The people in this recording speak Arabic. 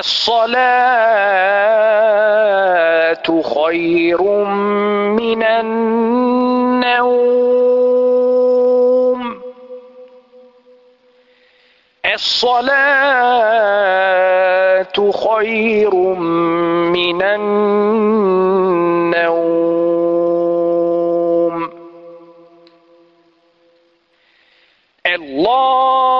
الصلاة خير من النوم. الصلاة خير من النوم. الله